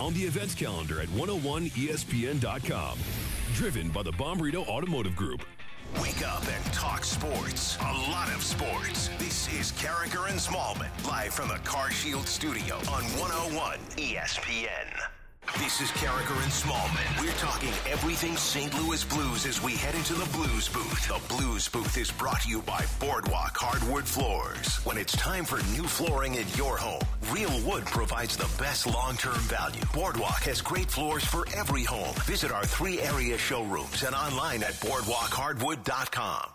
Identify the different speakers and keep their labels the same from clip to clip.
Speaker 1: On the events calendar at 101ESPN.com. Driven by the Bommarito Automotive Group.
Speaker 2: Wake up and talk sports. A lot of sports. This is Karraker and Smallmon, live from the Car Shield studio on 101 ESPN. This is Karraker and Smallmon. We're talking everything St. Louis Blues as we head into the Blues Booth. The Blues Booth is brought to you by Boardwalk Hardwood Floors. When it's time for new flooring in your home, Real Wood provides the best long-term value. Boardwalk has great floors for every home. Visit our three area showrooms and online at boardwalkhardwood.com.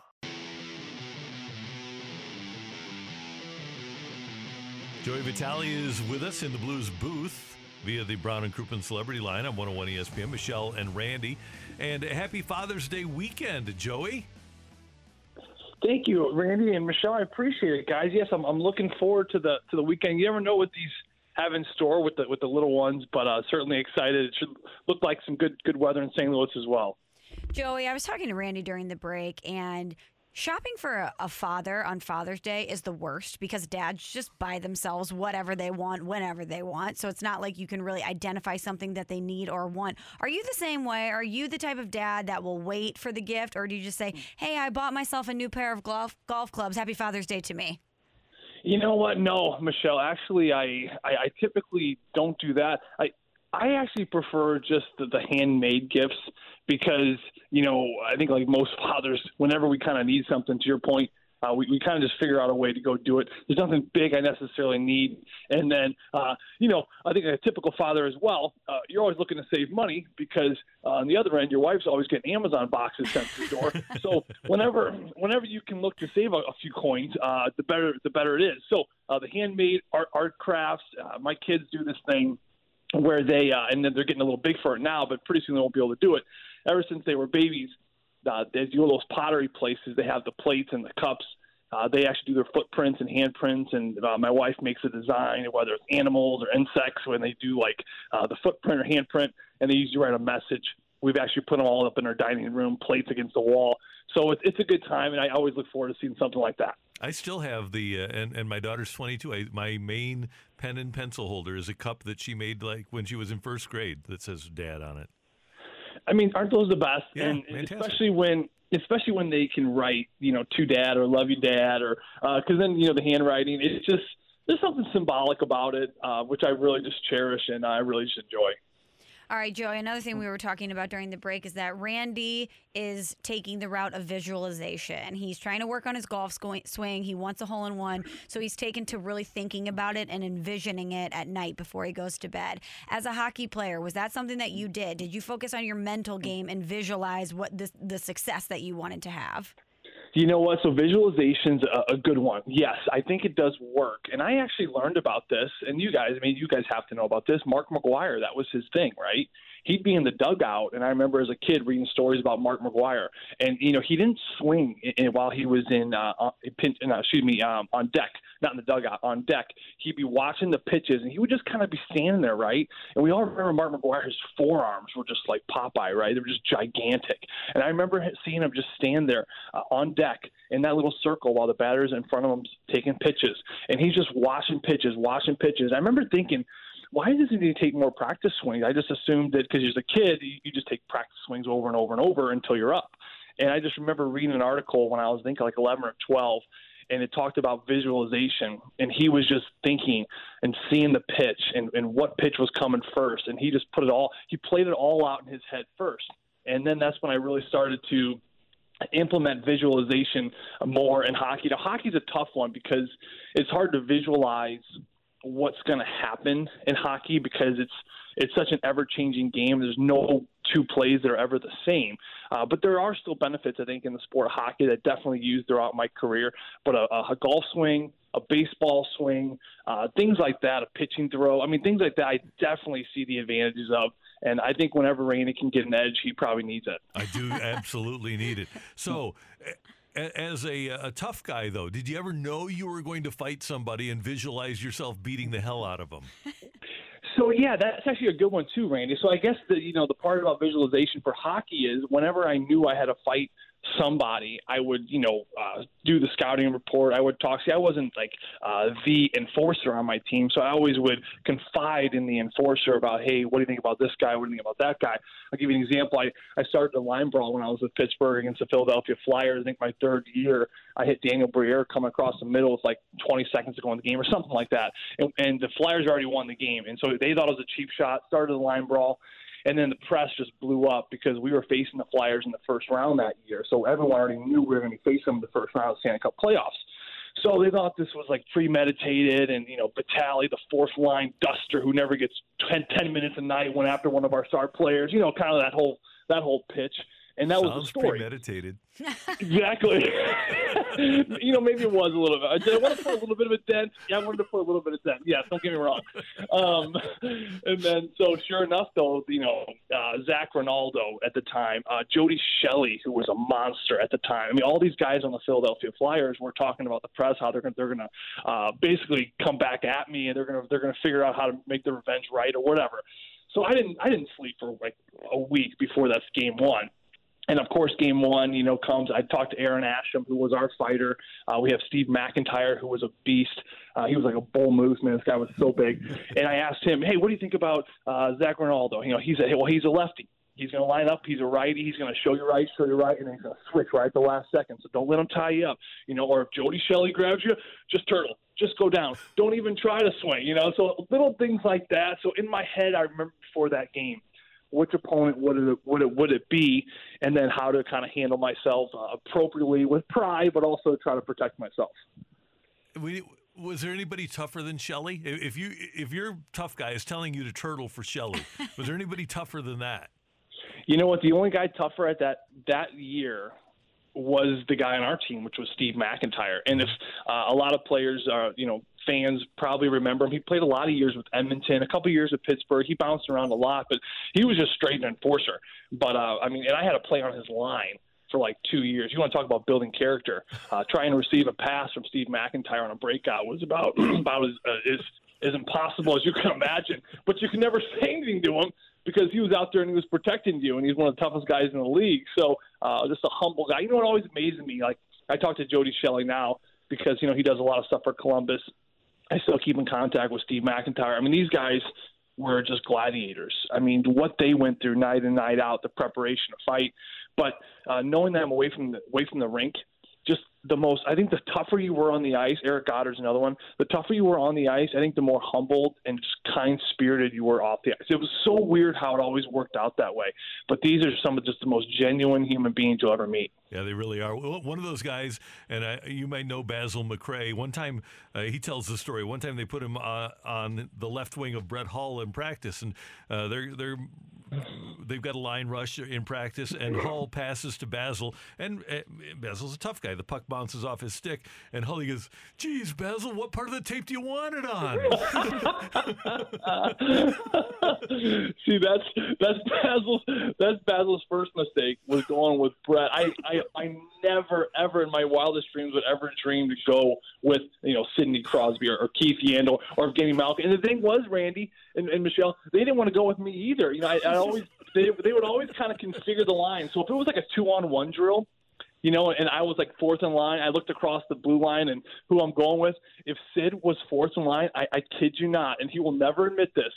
Speaker 3: Joey Vitale is with us in the Blues booth via the Brown and Crouppen Celebrity Line on 101 ESPN. Michelle and Randy, and happy Father's Day weekend, Joey.
Speaker 4: Thank you, Randy and Michelle. I appreciate it, guys. Yes, I'm, I'm looking forward to the to the weekend. You never know what these have in store with the with the little ones, but uh, certainly excited. It should look like some good good weather in St. Louis as well.
Speaker 5: Joey, I was talking to Randy during the break, and shopping for a, father on Father's Day is the worst because dads just buy themselves whatever they want whenever they want. So it's not like you can really identify something that they need or want. Are you the same way? Are you the type of dad that will wait for the gift, or do you just say, "Hey, I bought myself a new pair of golf golf clubs. Happy Father's Day to me"?
Speaker 4: You know what? No, Michelle. Actually, I I, I typically don't do that. I I actually prefer just the, the handmade gifts because you know I think like most fathers, whenever we kind of need something, to your point, uh, we, we kind of just figure out a way to go do it. There's nothing big I necessarily need, and then uh, you know I think a typical father as well. Uh, you're always looking to save money because uh, on the other end, your wife's always getting Amazon boxes sent to the door. so whenever whenever you can look to save a, a few coins, uh, the better the better it is. So uh, the handmade art art crafts. Uh, my kids do this thing where they uh, and then they're getting a little big for it now, but pretty soon they won't be able to do it. Ever since they were babies, uh, they do those pottery places. They have the plates and the cups. Uh, they actually do their footprints and handprints, and uh, my wife makes a design, whether it's animals or insects, when they do like uh, the footprint or handprint, and they usually write a message. We've actually put them all up in our dining room, plates against the wall. So it's, it's a good time, and I always look forward to seeing something like that.
Speaker 3: I still have the uh, and and my daughter's 22. I, my main pen and pencil holder is a cup that she made like when she was in first grade that says "Dad" on it.
Speaker 4: I mean, aren't those the best?
Speaker 3: Yeah,
Speaker 4: and especially when especially when they can write, you know, to dad or love you dad or because then you know the handwriting. It's just there's something symbolic about it, uh, which I really just cherish and I really just enjoy.
Speaker 5: All right, Joey. Another thing mm. we were talking about during the break is that Randy is taking the route of visualization. He's trying to work on his golf swing. He wants a hole in one. So he's taken to really thinking about it and envisioning it at night before he goes to bed. As a hockey player, was that something that you did? Did you focus on your mental mm. game and visualize what the, the success that you wanted to have?
Speaker 4: You know what? So visualization's a, a good one. Yes, I think it does work. And I actually learned about this, and you guys, I mean, you guys have to know about this. Mark McGwire, that was his thing, right? He'd be in the dugout, and I remember as a kid reading stories about Mark McGwire, and you know he didn't swing in, while he was in, uh, in uh, excuse me, um, on deck, not in the dugout, on deck. He'd be watching the pitches, and he would just kind of be standing there, right? And we all remember Mark McGwire's forearms were just like Popeye, right? They were just gigantic, and I remember seeing him just stand there uh, on deck in that little circle while the batters in front of him taking pitches, and he's just watching pitches, watching pitches. I remember thinking why doesn't he take more practice swings? I just assumed that because he's a kid, you just take practice swings over and over and over until you're up. And I just remember reading an article when I was, I think, like 11 or 12, and it talked about visualization. And he was just thinking and seeing the pitch and, and what pitch was coming first. And he just put it all, he played it all out in his head first. And then that's when I really started to implement visualization more in hockey. Now, hockey's a tough one because it's hard to visualize what's going to happen in hockey because it's it's such an ever changing game. There's no two plays that are ever the same. Uh, but there are still benefits, I think, in the sport of hockey that I definitely used throughout my career. But a, a golf swing, a baseball swing, uh, things like that, a pitching throw. I mean, things like that. I definitely see the advantages of. And I think whenever Randy can get an edge, he probably needs it.
Speaker 3: I do absolutely need it. So, as a, a tough guy, though, did you ever know you were going to fight somebody and visualize yourself beating the hell out of them?
Speaker 4: So yeah, that's actually a good one too, Randy. So I guess the you know the part about visualization for hockey is whenever I knew I had a fight somebody, I would, you know, uh, do the scouting report. I would talk. See, I wasn't like uh, the enforcer on my team, so I always would confide in the enforcer about, hey, what do you think about this guy? What do you think about that guy? I'll give you an example. I, I started a line brawl when I was with Pittsburgh against the Philadelphia Flyers. I think my third year, I hit Daniel Briere coming across the middle with like 20 seconds to go in the game or something like that. And, and the Flyers already won the game, and so they thought it was a cheap shot. Started the line brawl. And then the press just blew up because we were facing the Flyers in the first round that year. So everyone already knew we were going to face them in the first round of the Stanley Cup playoffs. So they thought this was like premeditated, and you know, Vitale, the fourth line duster who never gets 10, 10 minutes a night, went after one of our star players. You know, kind of that whole that whole pitch and that
Speaker 3: Sounds
Speaker 4: was the story.
Speaker 3: Premeditated.
Speaker 4: exactly. you know, maybe it was a little bit. Did I want to put a little bit of a dent? Yeah, I wanted to put a little bit of dent. Yes, don't get me wrong. Um, and then, so sure enough, though, you know, uh, Zac Rinaldo at the time, uh, Jody Shelley, who was a monster at the time. I mean, all these guys on the Philadelphia Flyers were talking about the press how they're going they're going to uh, basically come back at me and they're going to they're going to figure out how to make the revenge right or whatever. So I didn't I didn't sleep for like a week before that game one. And of course, game one, you know, comes. I talked to Aaron Asham, who was our fighter. Uh, we have Steve MacIntyre, who was a beast. Uh, he was like a bull moose, man. This guy was so big. And I asked him, hey, what do you think about uh, Zac Rinaldo? You know, he's a well, he's a lefty. He's going to line up. He's a righty. He's going to show you right, show you right, and then he's going to switch right at the last second. So don't let him tie you up. You know, or if Jody Shelley grabs you, just turtle. Just go down. Don't even try to swing. You know, so little things like that. So in my head, I remember before that game, which opponent would it would it would it be, and then how to kind of handle myself uh, appropriately with pride, but also try to protect myself.
Speaker 3: We, was there anybody tougher than Shelley? If you if your tough guy is telling you to turtle for Shelley, was there anybody tougher than that?
Speaker 4: You know what? The only guy tougher at that that year was the guy on our team, which was Steve MacIntyre. And if uh, a lot of players are, you know, fans probably remember him. He played a lot of years with Edmonton, a couple years with Pittsburgh. He bounced around a lot, but he was just straight an enforcer. But uh, I mean, and I had to play on his line for like two years. You want to talk about building character? Uh, trying to receive a pass from Steve MacIntyre on a breakout was about about as uh, as as impossible as you can imagine. But you can never say anything to him because he was out there and he was protecting you, and he's one of the toughest guys in the league. So uh, just a humble guy. You know what always amazes me? Like I talk to Jody Shelley now because you know he does a lot of stuff for Columbus I still keep in contact with Steve MacIntyre. I mean, these guys were just gladiators. I mean, what they went through night in night out, the preparation to fight, but uh, knowing them away from the away from the rink, just the most. I think the tougher you were on the ice, Eric Godard's another one. The tougher you were on the ice, I think the more humbled and just kind spirited you were off the ice. It was so weird how it always worked out that way. But these are some of just the most genuine human beings you'll ever meet.
Speaker 3: Yeah, they really are. One of those guys, and I, you might know Basil McRae. One time, uh, he tells the story. One time they put him uh, on the left wing of Brett Hull in practice, and uh, they're they're they've got a line rush in practice, and Hull passes to Basil, and uh, Basil's a tough guy. The puck bounces off his stick, and Hull goes, "Geez, Basil, what part of the tape do you want it on?"
Speaker 4: See, that's that's Basil's that's Basil's first mistake was going with Brett. I, I I never ever in my wildest dreams would ever dream to go with you know Sidney Crosby or, or Keith Yandle or Evgeny Malkin. And the thing was, Randy and, and Michelle, they didn't want to go with me either. You know, I, I always they they would always kind of configure the line. So if it was like a two on one drill, you know, and I was like fourth in line. I looked across the blue line and who I'm going with. If Sid was fourth in line, I, I kid you not, and he will never admit this.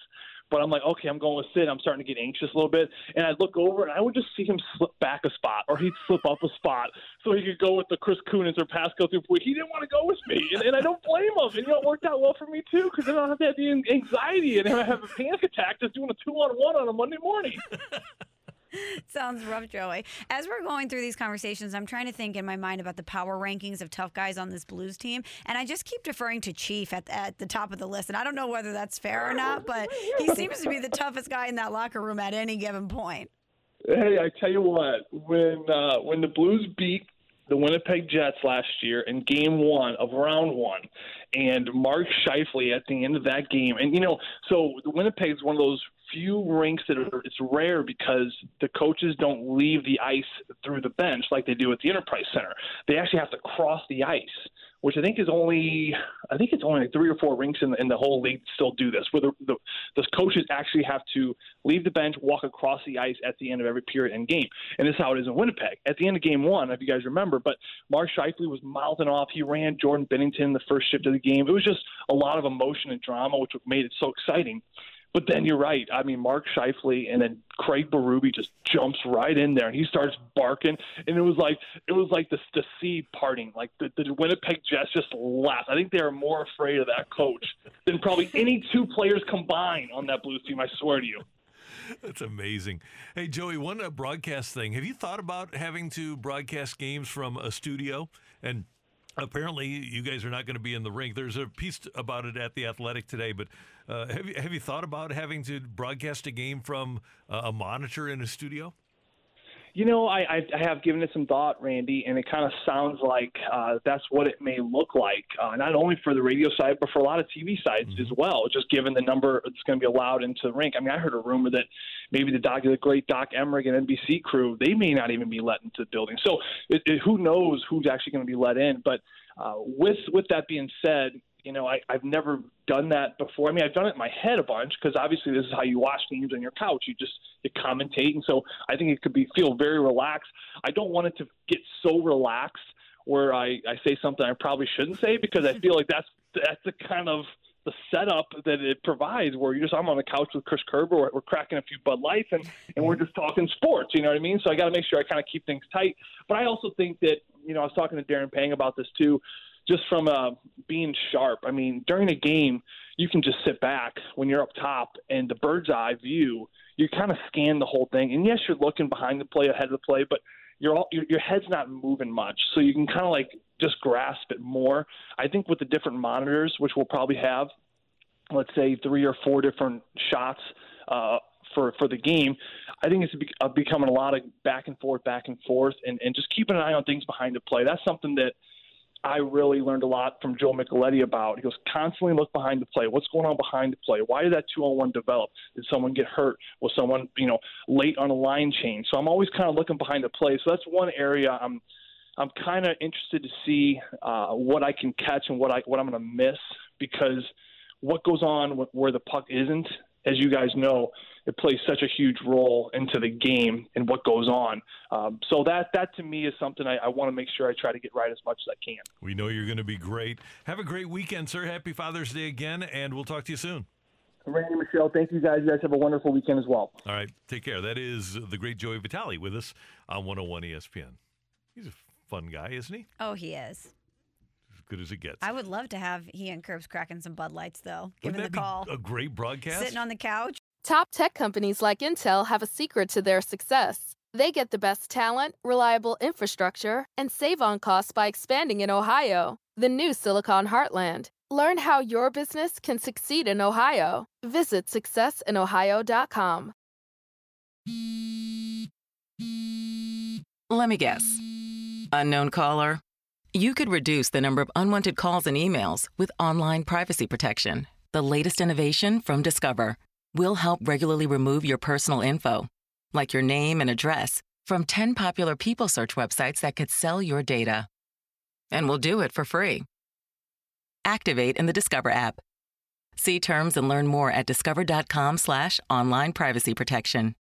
Speaker 4: But I'm like, okay, I'm going with Sid. I'm starting to get anxious a little bit, and I'd look over and I would just see him slip back a spot, or he'd slip up a spot, so he could go with the Chris Kunitz or Pascal Dupuis. He didn't want to go with me, and, and I don't blame him. And you know, it worked out well for me too, because then I don't have to have the anxiety and I have a panic attack just doing a two on one on a Monday morning.
Speaker 5: Sounds rough, Joey. As we're going through these conversations, I'm trying to think in my mind about the power rankings of tough guys on this Blues team, and I just keep deferring to Chief at, at the top of the list. And I don't know whether that's fair or not, but he seems to be the toughest guy in that locker room at any given point.
Speaker 4: Hey, I tell you what, when uh, when the Blues beat the Winnipeg Jets last year in Game One of Round One, and Mark Scheifele at the end of that game, and you know, so the Winnipeg is one of those few rinks that are, it's rare because the coaches don't leave the ice through the bench like they do at the Enterprise Center. They actually have to cross the ice which I think is only I think it's only like three or four rinks in the, in the whole league still do this, where the, the, the coaches actually have to leave the bench, walk across the ice at the end of every period and game, and this is how it is in Winnipeg. At the end of game one, if you guys remember, but Mark Scheifele was mouthing off. He ran Jordan Binnington the first shift of the game. It was just a lot of emotion and drama, which made it so exciting. But then you're right. I mean, Mark Scheifele and then Craig Berube just jumps right in there and he starts barking, and it was like it was like the the sea parting. Like the, the Winnipeg Jets just laughed. I think they are more afraid of that coach than probably any two players combined on that Blues team. I swear to you.
Speaker 3: That's amazing. Hey, Joey, one uh, broadcast thing. Have you thought about having to broadcast games from a studio? And apparently, you guys are not going to be in the rink. There's a piece about it at the Athletic today, but uh, have you have you thought about having to broadcast a game from uh, a monitor in a studio?
Speaker 4: You know, I, I have given it some thought, Randy, and it kind of sounds like uh, that's what it may look like, uh, not only for the radio side, but for a lot of TV sides mm-hmm. as well, just given the number that's going to be allowed into the rink. I mean, I heard a rumor that maybe the Doc, the great Doc Emrick and NBC crew, they may not even be let into the building. So it, it, who knows who's actually going to be let in. But uh, with, with that being said, you know, I, I've never done that before. I mean, I've done it in my head a bunch because obviously this is how you watch games on your couch. You just you commentate, and so I think it could be feel very relaxed. I don't want it to get so relaxed where I, I say something I probably shouldn't say because I feel like that's that's the kind of the setup that it provides where you're just I'm on the couch with Chris Kerber, we're, we're cracking a few Bud Lights and, and we're just talking sports, you know what I mean? So I got to make sure I kind of keep things tight. But I also think that, you know, I was talking to Darren Pang about this too just from uh, being sharp. I mean, during a game, you can just sit back when you're up top and the bird's eye view. You kind of scan the whole thing, and yes, you're looking behind the play, ahead of the play, but your your, your head's not moving much, so you can kind of like just grasp it more. I think with the different monitors, which we'll probably have, let's say three or four different shots. Uh, for for the game. I think it's becoming a lot of back and forth, back and forth, and, and just keeping an eye on things behind the play. That's something that I really learned a lot from Joe Micheletti about. He goes, constantly look behind the play. What's going on behind the play? Why did that two on one develop? Did someone get hurt? Was someone, you know, late on a line change? So I'm always kind of looking behind the play. So that's one area I'm I'm kind of interested to see uh, what I can catch and what I what I'm going to miss because what goes on where the puck isn't, as you guys know, it plays such a huge role into the game and what goes on. Um, so that that to me is something I, I want to make sure I try to get right as much as I can.
Speaker 3: We know you're going to be great. Have a great weekend, sir. Happy Father's Day again, and we'll talk to you soon.
Speaker 4: Randy Michelle, thank you guys. You guys have a wonderful weekend as well.
Speaker 3: All right, take care. That is the great Joey Vitale with us on 101 ESPN. He's a fun guy, isn't he?
Speaker 5: Oh, he is
Speaker 3: as good as it gets.
Speaker 5: I would love to have he and Curbs cracking some Bud Lights, though. Given
Speaker 3: Wouldn't
Speaker 5: the call,
Speaker 3: a great broadcast.
Speaker 5: sitting on the couch.
Speaker 6: Top tech companies like Intel have a secret to their success. They get the best talent, reliable infrastructure, and save on costs by expanding in Ohio, the new Silicon Heartland. Learn how your business can succeed in Ohio. Visit successinohio.com.
Speaker 7: Let me guess. Unknown caller? You could reduce the number of unwanted calls and emails with online privacy protection. The latest innovation from Discover We'll help regularly remove your personal info, like your name and address, from 10 popular people search websites that could sell your data. And we'll do it for free. Activate in the Discover app. See terms and learn more at discover.com slash online privacy protection.